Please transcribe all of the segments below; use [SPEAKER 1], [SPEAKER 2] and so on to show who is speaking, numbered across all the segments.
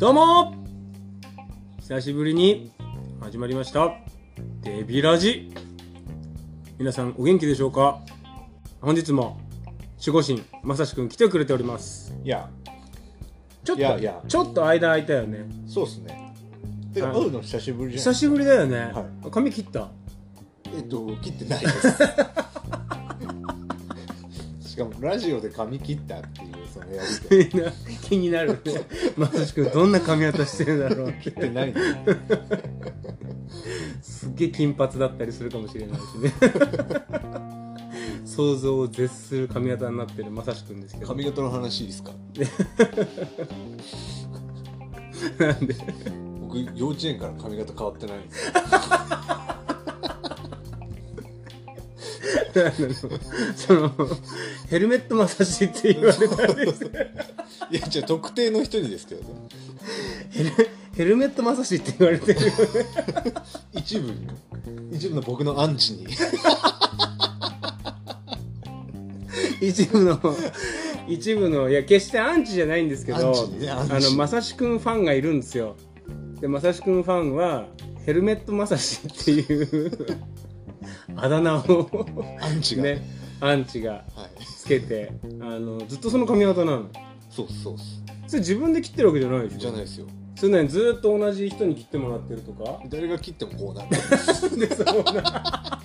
[SPEAKER 1] どうも。久しぶりに始まりました。デビラジ皆さんお元気でしょうか？本日も守護神まさしくん来てくれております。
[SPEAKER 2] いや、
[SPEAKER 1] ちょっと
[SPEAKER 2] いやいや。
[SPEAKER 1] ちょっと間空いたよね。
[SPEAKER 2] そうっすね。てか、
[SPEAKER 1] はい。
[SPEAKER 2] 会うの久しぶりじゃん。
[SPEAKER 1] 久しぶりだよね、
[SPEAKER 2] は
[SPEAKER 1] 髪切った？
[SPEAKER 2] えっと、切ってないです。しかも、ラジオで髪切ったっていう、そのやりとり。
[SPEAKER 1] みんな気になる。ねまさしくんどんな髪型してるんだろう
[SPEAKER 2] 切って。ないんだよ
[SPEAKER 1] すっげえ金髪だったりするかもしれないしね。想像を絶する髪型になってるまさしくんですけど。
[SPEAKER 2] 髪型の話いいですか？
[SPEAKER 1] なんで？
[SPEAKER 2] 僕、幼稚園から髪型変わってないんで。す
[SPEAKER 1] そのヘルメットマサジって言われたんです
[SPEAKER 2] いや、じゃあ特定の人にですけどね。
[SPEAKER 1] ヘルヘルメットマサジって言われてるよね
[SPEAKER 2] 一部に、一部の僕のアンチに。
[SPEAKER 1] 一部の一部のいや決してアンチじゃないんですけど
[SPEAKER 2] ね
[SPEAKER 1] あのまさしくんファンがいるんですよでまさしくんファンはヘルメットマサジっていうあだ名を
[SPEAKER 2] アンチが。
[SPEAKER 1] ねアンチが
[SPEAKER 2] はい。
[SPEAKER 1] つけてあのずっとその髪型なの。
[SPEAKER 2] そうそう。
[SPEAKER 1] それ自分で切ってるわけじゃないでしょ。
[SPEAKER 2] じゃないですよ。
[SPEAKER 1] それねずっと同じ人に切ってもらってるとか。
[SPEAKER 2] 誰が切ってもこうなる。
[SPEAKER 1] でそうな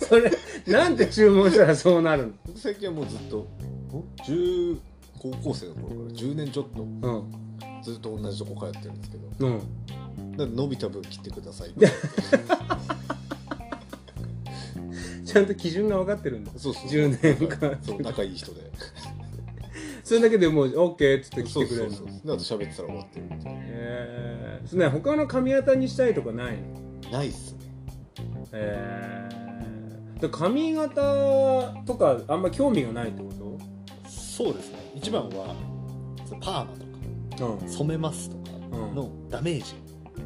[SPEAKER 1] それなんで注文したらそうなるの？
[SPEAKER 2] 僕最近はもうずっと、10高校生の頃から10年ちょっと
[SPEAKER 1] うん。
[SPEAKER 2] ずっと同じとこ通ってるんですけど。
[SPEAKER 1] うん。
[SPEAKER 2] 伸びた分切ってくださいって
[SPEAKER 1] ちゃんと基準が分かってるんだ。
[SPEAKER 2] そうそう
[SPEAKER 1] 10年間。
[SPEAKER 2] そう仲いい人で。
[SPEAKER 1] それだけでもう OK っつって来
[SPEAKER 2] そう
[SPEAKER 1] てくれるの。
[SPEAKER 2] そうそうであと喋ってたら終わってるみたい
[SPEAKER 1] えー、それね他の髪型にしたいとかないの？
[SPEAKER 2] なないっす。ね
[SPEAKER 1] えー、で髪型とかあんま興味がないってこ
[SPEAKER 2] そうですね。一番はパーマとか
[SPEAKER 1] とうん。
[SPEAKER 2] 染めますとかのダメージ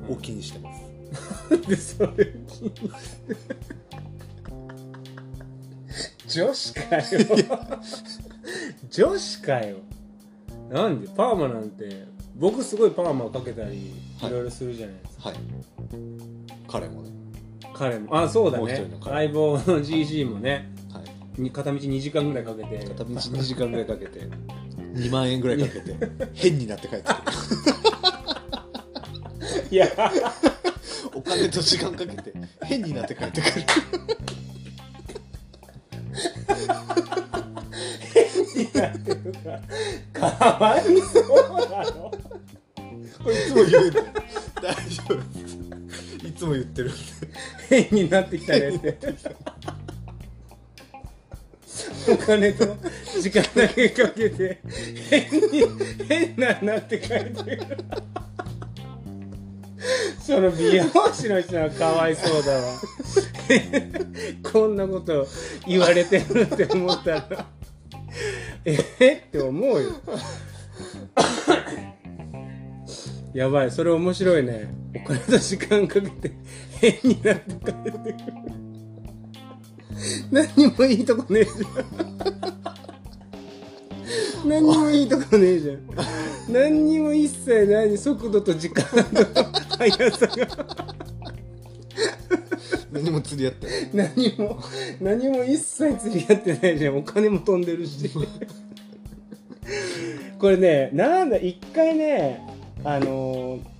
[SPEAKER 2] を気にしてます、
[SPEAKER 1] でそれ気に女子かよ。女子かよ。なんでパーマなんて僕すごいパーマかけたり
[SPEAKER 2] はい。
[SPEAKER 1] いろいろするじゃないですか、
[SPEAKER 2] はい。彼もね。
[SPEAKER 1] 彼も。あそうだね。相棒の GG もね。
[SPEAKER 2] はい。
[SPEAKER 1] に片道2時間ぐらいかけて。
[SPEAKER 2] 片道2時間ぐらいかけて。2万円ぐらいかけて。変になって帰ってくる。
[SPEAKER 1] いや。
[SPEAKER 2] お金と時間かけて。変になって帰ってくる
[SPEAKER 1] かわいそうなの
[SPEAKER 2] これいつも言うんで大丈夫ですいつも言ってるん
[SPEAKER 1] 変になってきたね。ってお金と時間だけかけて。変に変ななって帰ってる。その美容師の人はかわいそうだわ。こんなこと言われてるって思ったらえって思うよ。やばいそれ面白いね。お金と時間かけて変になって帰ってくる。何にもいいとこねえじゃん。何にもいいとこねえじゃん。何にも一切ない速度と時間と速さが。
[SPEAKER 2] も釣り合ってない。
[SPEAKER 1] 何も何も一切釣り合ってないじゃん。お金も飛んでるし。これねなんだ一回ねあのー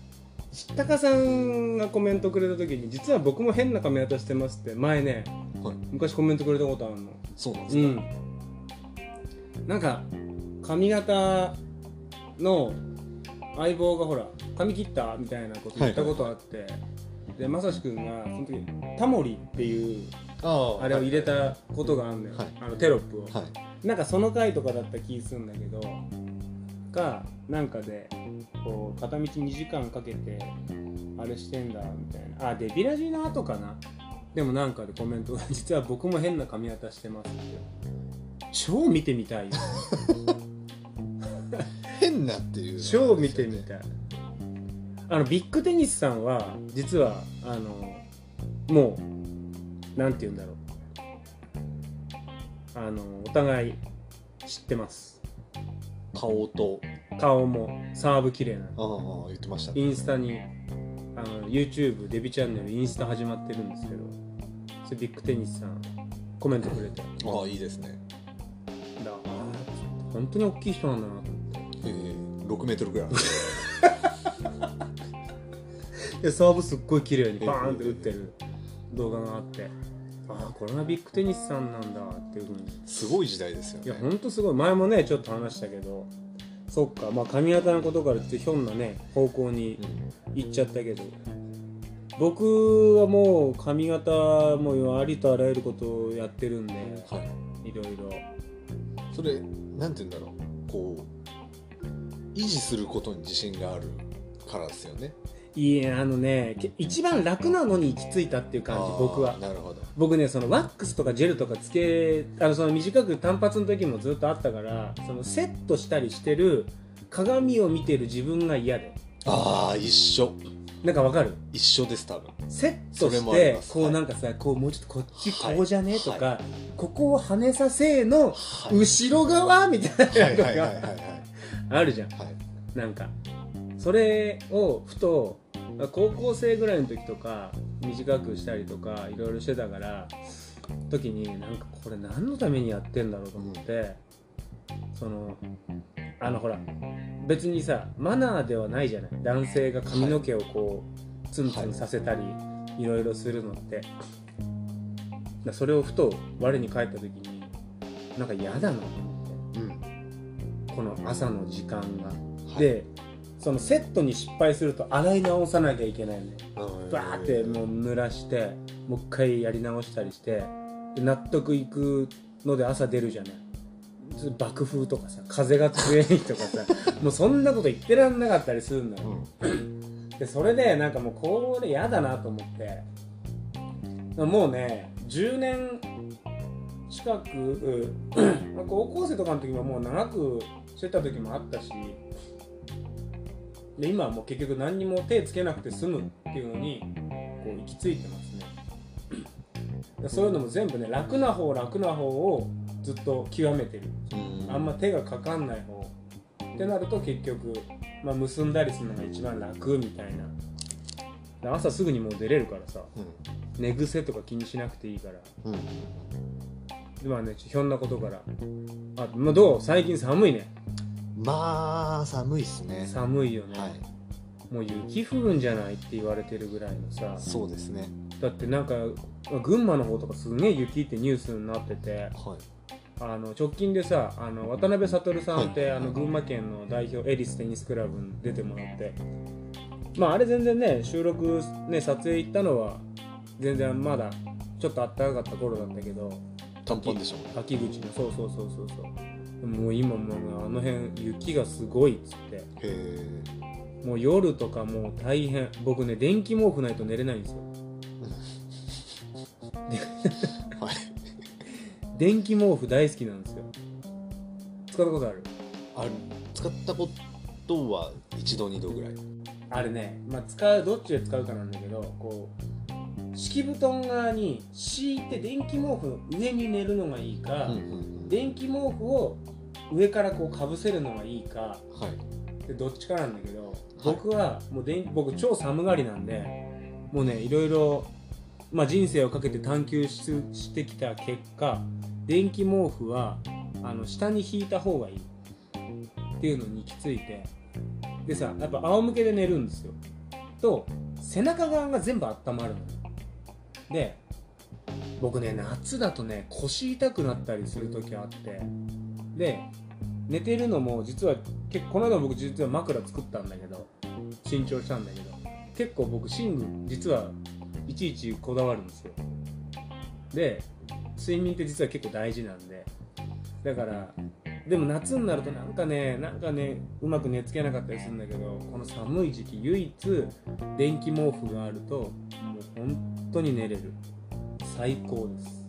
[SPEAKER 1] 知ったかさんがコメントくれた時に実は僕も変な髪型してますって前ね
[SPEAKER 2] はい。
[SPEAKER 1] 昔コメントくれたことあるの。
[SPEAKER 2] そうなんですか、
[SPEAKER 1] うん。なんか髪型の相棒がほら髪切ったみたいなこと言ったことあって、でまさしくん。がその時タモリっていう
[SPEAKER 2] あ
[SPEAKER 1] あれを入れたことがあるんだよ、
[SPEAKER 2] はい。
[SPEAKER 1] あのテロップを、
[SPEAKER 2] はい。
[SPEAKER 1] なんかその回とかだった気するんだけどがなんかでこう片道2時間かけてあれしてんだみたいな。あデビラジの後かな。でもなんかでコメントが実は僕も変な髪型してますって。超見てみたいよ。
[SPEAKER 2] 変なっていう。の
[SPEAKER 1] 超見てみたいあのビッグテニスさんは実はあのもうなんて言うんだろう。あのお互い知ってます。
[SPEAKER 2] 顔と。
[SPEAKER 1] 顔もサーブ綺麗なの
[SPEAKER 2] ああ言ってましたね。
[SPEAKER 1] インスタにあの YouTube デビチャンネルインスタ始まってるんですけど。それビッグテニスさんコメントくれて。
[SPEAKER 2] ああいいですね。
[SPEAKER 1] だ本当に大きい人なんだなと思って。
[SPEAKER 2] ええ6メートルぐらい
[SPEAKER 1] でサーブすっごい綺麗にバーンって打ってる。動画があって。ああこれがビッグテニスさんなんだ。っていうふうに。
[SPEAKER 2] すごい時代ですよ
[SPEAKER 1] いや
[SPEAKER 2] ね
[SPEAKER 1] ほんとすごい。前もねちょっと話したけど。そっか。まあ髪型のことからってひょんなね方向に
[SPEAKER 2] うん。
[SPEAKER 1] 行っちゃったけど。僕はもう髪型もありとあらゆることをやってるんで。
[SPEAKER 2] はい。
[SPEAKER 1] いろいろ。
[SPEAKER 2] それなんて言うんだろう。こう維持することに自信があるからですよね
[SPEAKER 1] いやあのねけ一番楽なのに行き着いたっていう感じ僕は。
[SPEAKER 2] なるほど。
[SPEAKER 1] 僕ねそのワックスとかジェルとかつけあのその短く単発の時もずっとあったからそのセットしたりしてる鏡を見てる自分が嫌で。
[SPEAKER 2] ああ一緒。
[SPEAKER 1] なんかわかる？
[SPEAKER 2] 一緒です多分。
[SPEAKER 1] セットしてこうなんかさこうもうちょっとこっち
[SPEAKER 2] はい
[SPEAKER 1] こうじゃねとか、
[SPEAKER 2] は
[SPEAKER 1] ここを跳ねさせの
[SPEAKER 2] はい。
[SPEAKER 1] 後ろ側みたいなの
[SPEAKER 2] はいはいはいはい
[SPEAKER 1] が
[SPEAKER 2] はい。
[SPEAKER 1] あるじゃん。
[SPEAKER 2] はい。
[SPEAKER 1] なんか。それをふと高校生ぐらいの時とか短くしたりとかいろいろしてたから時になんかこれ何のためにやってんだろうと思って、そのあのほら別にさマナーではないじゃない。男性が髪の毛をこう、ツンツンさせたり、い、ろいろするのって。だそれをふと我に返った時になんか嫌だなと思って。
[SPEAKER 2] うん。
[SPEAKER 1] この朝の時間が。
[SPEAKER 2] はい。
[SPEAKER 1] でそのセットに失敗すると洗い直さなきゃいけないのね
[SPEAKER 2] うん。
[SPEAKER 1] バーってもう濡らしてもう一回やり直したりしてで納得いくので朝出るじゃない。爆風とかさ風が強いとかさ もうそんなこと言ってらんなかったりするんだよ。
[SPEAKER 2] うん。
[SPEAKER 1] でそれでなんかもうこれ嫌だなと思ってもうね10年近くうんまあ高校生とかの時ももう長くしてた時もあったしで今はもう結局何にも手つけなくて済むっていうのにこう行き着いてますね。でそういうのも全部ね楽な方楽な方をずっと極めてる。
[SPEAKER 2] うん。
[SPEAKER 1] あんま手がかかんない方。ってなると結局、まあ、結んだりするのが一番楽みたいな。で朝すぐにもう出れるからさ。
[SPEAKER 2] うん。
[SPEAKER 1] 寝癖とか気にしなくていいから。
[SPEAKER 2] うん。
[SPEAKER 1] でまあねひょんなことから。あ、まあ、どう？最近寒いね
[SPEAKER 2] まあ寒いっすね。
[SPEAKER 1] 寒いよね、
[SPEAKER 2] はい。
[SPEAKER 1] もう雪降るんじゃないって言われてるぐらいのさ。
[SPEAKER 2] そうですね。
[SPEAKER 1] だってなんか群馬の方とかすげえ雪ってニュースになってて。
[SPEAKER 2] はい。
[SPEAKER 1] あの直近でさあの渡辺悟さんって、
[SPEAKER 2] はい。
[SPEAKER 1] あの群馬県の代表エリステニスクラブに出てもらって。まああれ全然ね収録ね撮影行ったのは全然まだちょっと暖かかった頃だったけど。
[SPEAKER 2] 短パンでしょ
[SPEAKER 1] 秋口のそうそうそうそうそう。でももう今もうあの辺雪がすごいっつって。もう夜とかもう大変。僕ね電気毛布ないと寝れないんですよ。
[SPEAKER 2] はい
[SPEAKER 1] 電気毛布大好きなんですよ。使ったことある？
[SPEAKER 2] ある。使ったことは一度二度ぐらい。
[SPEAKER 1] あれね、まあ、使うどっちで使うかなんだけどこう敷布団側に敷いて電気毛布の上に寝るのがいいか、
[SPEAKER 2] うんうん。
[SPEAKER 1] 電気毛布を上からこうかぶせるのがいいか
[SPEAKER 2] はい。
[SPEAKER 1] でどっちかなんだけど僕はもう電僕超寒がりなんでもうねいろいろ、まあ、人生をかけて探求ししてきた結果電気毛布はあの下に引いた方がいい。っていうのに行き着いてでさやっぱ仰向けで寝るんですよ。と背中側が全部温まるのよ。で僕ね夏だとね腰痛くなったりする時あってで寝てるのも実は結構この間僕実は枕作ったんだけど新調したんだけど結構僕寝具実はいちいちこだわるんですよ。で睡眠って実は結構大事なんでだからでも夏になるとなんかねなんかねうまく寝つけなかったりするんだけどこの寒い時期唯一電気毛布があるともう本当に寝れる。最高です。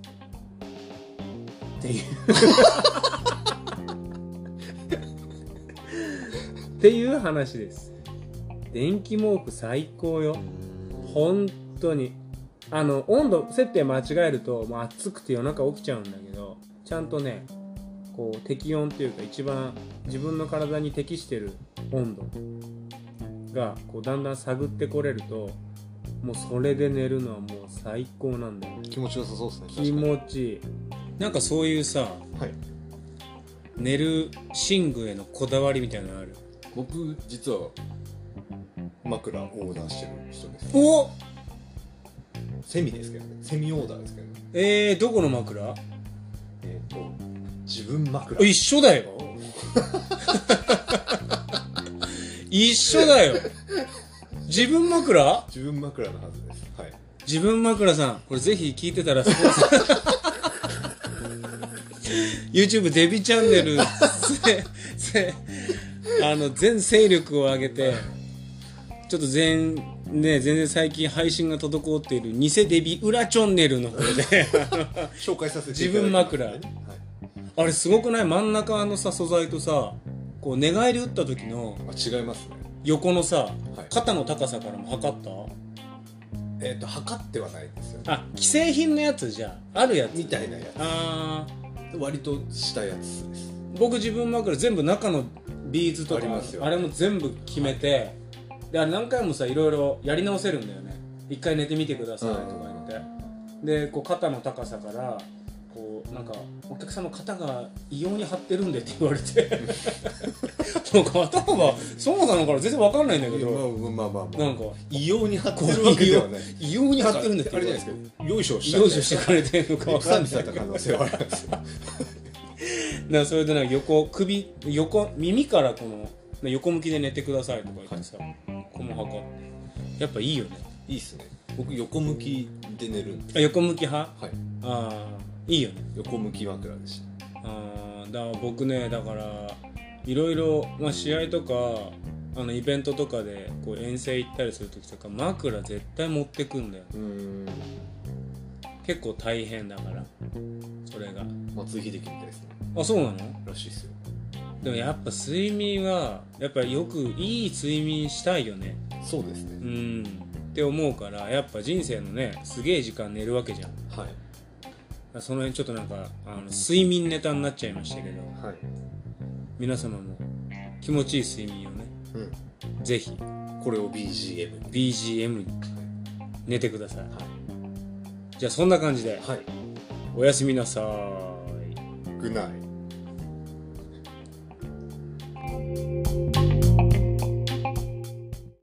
[SPEAKER 1] っていう っていう話です。電気毛布最高よ。本当に。あの温度設定間違えるともう暑くて夜中起きちゃうんだけどちゃんとねこう適温っていうか一番自分の体に適してる温度がこうだんだん探ってこれるともうそれで寝るのはもう最高なんだよ。
[SPEAKER 2] 気持ちよさそうですね
[SPEAKER 1] 気持ちいい。なんかそういうさ
[SPEAKER 2] はい。
[SPEAKER 1] 寝る寝具へのこだわりみたいなのある？
[SPEAKER 2] 僕実は枕オーダーしてる人です。
[SPEAKER 1] お！
[SPEAKER 2] セミですけどね。セミオーダーですけどね。
[SPEAKER 1] えー、どこの枕？
[SPEAKER 2] えっ、と自分枕。
[SPEAKER 1] 一緒だよ。一緒だよ。自分枕？
[SPEAKER 2] 自分枕のはずです。はい。
[SPEAKER 1] 自分枕さんこれぜひ聞いてたらスポーツ。YouTube デビチャンネル。せせあの全勢力を上げてちょっと全ね全然最近配信が滞っている偽デビ裏チャンネルの方で
[SPEAKER 2] 紹介させて
[SPEAKER 1] 自分枕。
[SPEAKER 2] はい。
[SPEAKER 1] あれすごくない？真ん中のさ素材とさこう寝返り打った時の
[SPEAKER 2] あ違いますね。
[SPEAKER 1] 横のさ
[SPEAKER 2] はい。
[SPEAKER 1] 肩の高さからも測った？
[SPEAKER 2] えっ、と測ってはないんですよね。
[SPEAKER 1] あ既製品のやつじゃああるやつ。
[SPEAKER 2] みたいなや
[SPEAKER 1] あー。
[SPEAKER 2] つ割としたやつです。
[SPEAKER 1] 僕自分枕全部中のビーズとか。
[SPEAKER 2] ありますよ。
[SPEAKER 1] あれも全部決めてであれ何回もさいろいろやり直せるんだよね。一回寝てみてくださいとか言って、でこう肩の高さからこうなんかお客さんの肩が異様に張ってるんでって言われて。なんか頭がそうなのかな全然わかんないんだけど。
[SPEAKER 2] まあまあまあまあ。
[SPEAKER 1] なんか
[SPEAKER 2] 異様に張ってるわけではない。
[SPEAKER 1] 異様に張ってるんでって言われて。
[SPEAKER 2] よいしょし
[SPEAKER 1] て。くれてるのかわかんない。
[SPEAKER 2] さった可能性はある。んですよ
[SPEAKER 1] だからそれでなんか横首横耳からこの横向きで寝てくださいとか言ってさ、この測って。やっぱいいよね。
[SPEAKER 2] いいっすね。僕横向きで寝るんで。
[SPEAKER 1] あ横向き派？
[SPEAKER 2] はい。
[SPEAKER 1] ああいいよね。
[SPEAKER 2] 横向き枕でした。
[SPEAKER 1] ああだから僕ねだからいろいろ、まあ、試合とかあのイベントとかでこう遠征行ったりする時とか枕絶対持ってくんだよ結構大変だからそれが。
[SPEAKER 2] 松井秀喜みたいですね
[SPEAKER 1] あそうなの？
[SPEAKER 2] らしいっすよ。
[SPEAKER 1] でもやっぱ睡眠はやっぱりよくいい睡眠したいよね。
[SPEAKER 2] そうですね。
[SPEAKER 1] うん。って思うからやっぱ人生のねすげえ時間寝るわけじゃん。
[SPEAKER 2] はい。
[SPEAKER 1] その辺ちょっとなんかあの睡眠ネタになっちゃいましたけど。
[SPEAKER 2] はい。
[SPEAKER 1] 皆様も気持ちいい睡眠をね
[SPEAKER 2] うん。
[SPEAKER 1] ぜひ
[SPEAKER 2] これを BGM に
[SPEAKER 1] BGM に寝てください、じゃあそんな感じで
[SPEAKER 2] はい。
[SPEAKER 1] おやすみなさーい。
[SPEAKER 2] グッナイ